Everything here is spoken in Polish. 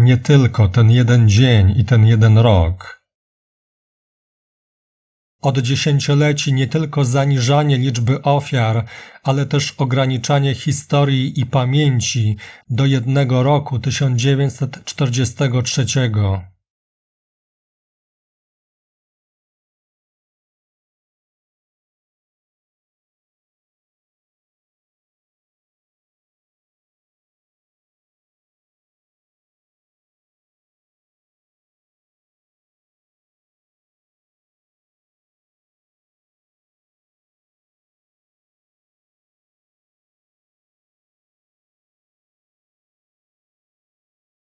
nie tylko ten jeden dzień i ten jeden rok. Od dziesięcioleci nie tylko zaniżanie liczby ofiar, ale też ograniczanie historii i pamięci do jednego roku 1943.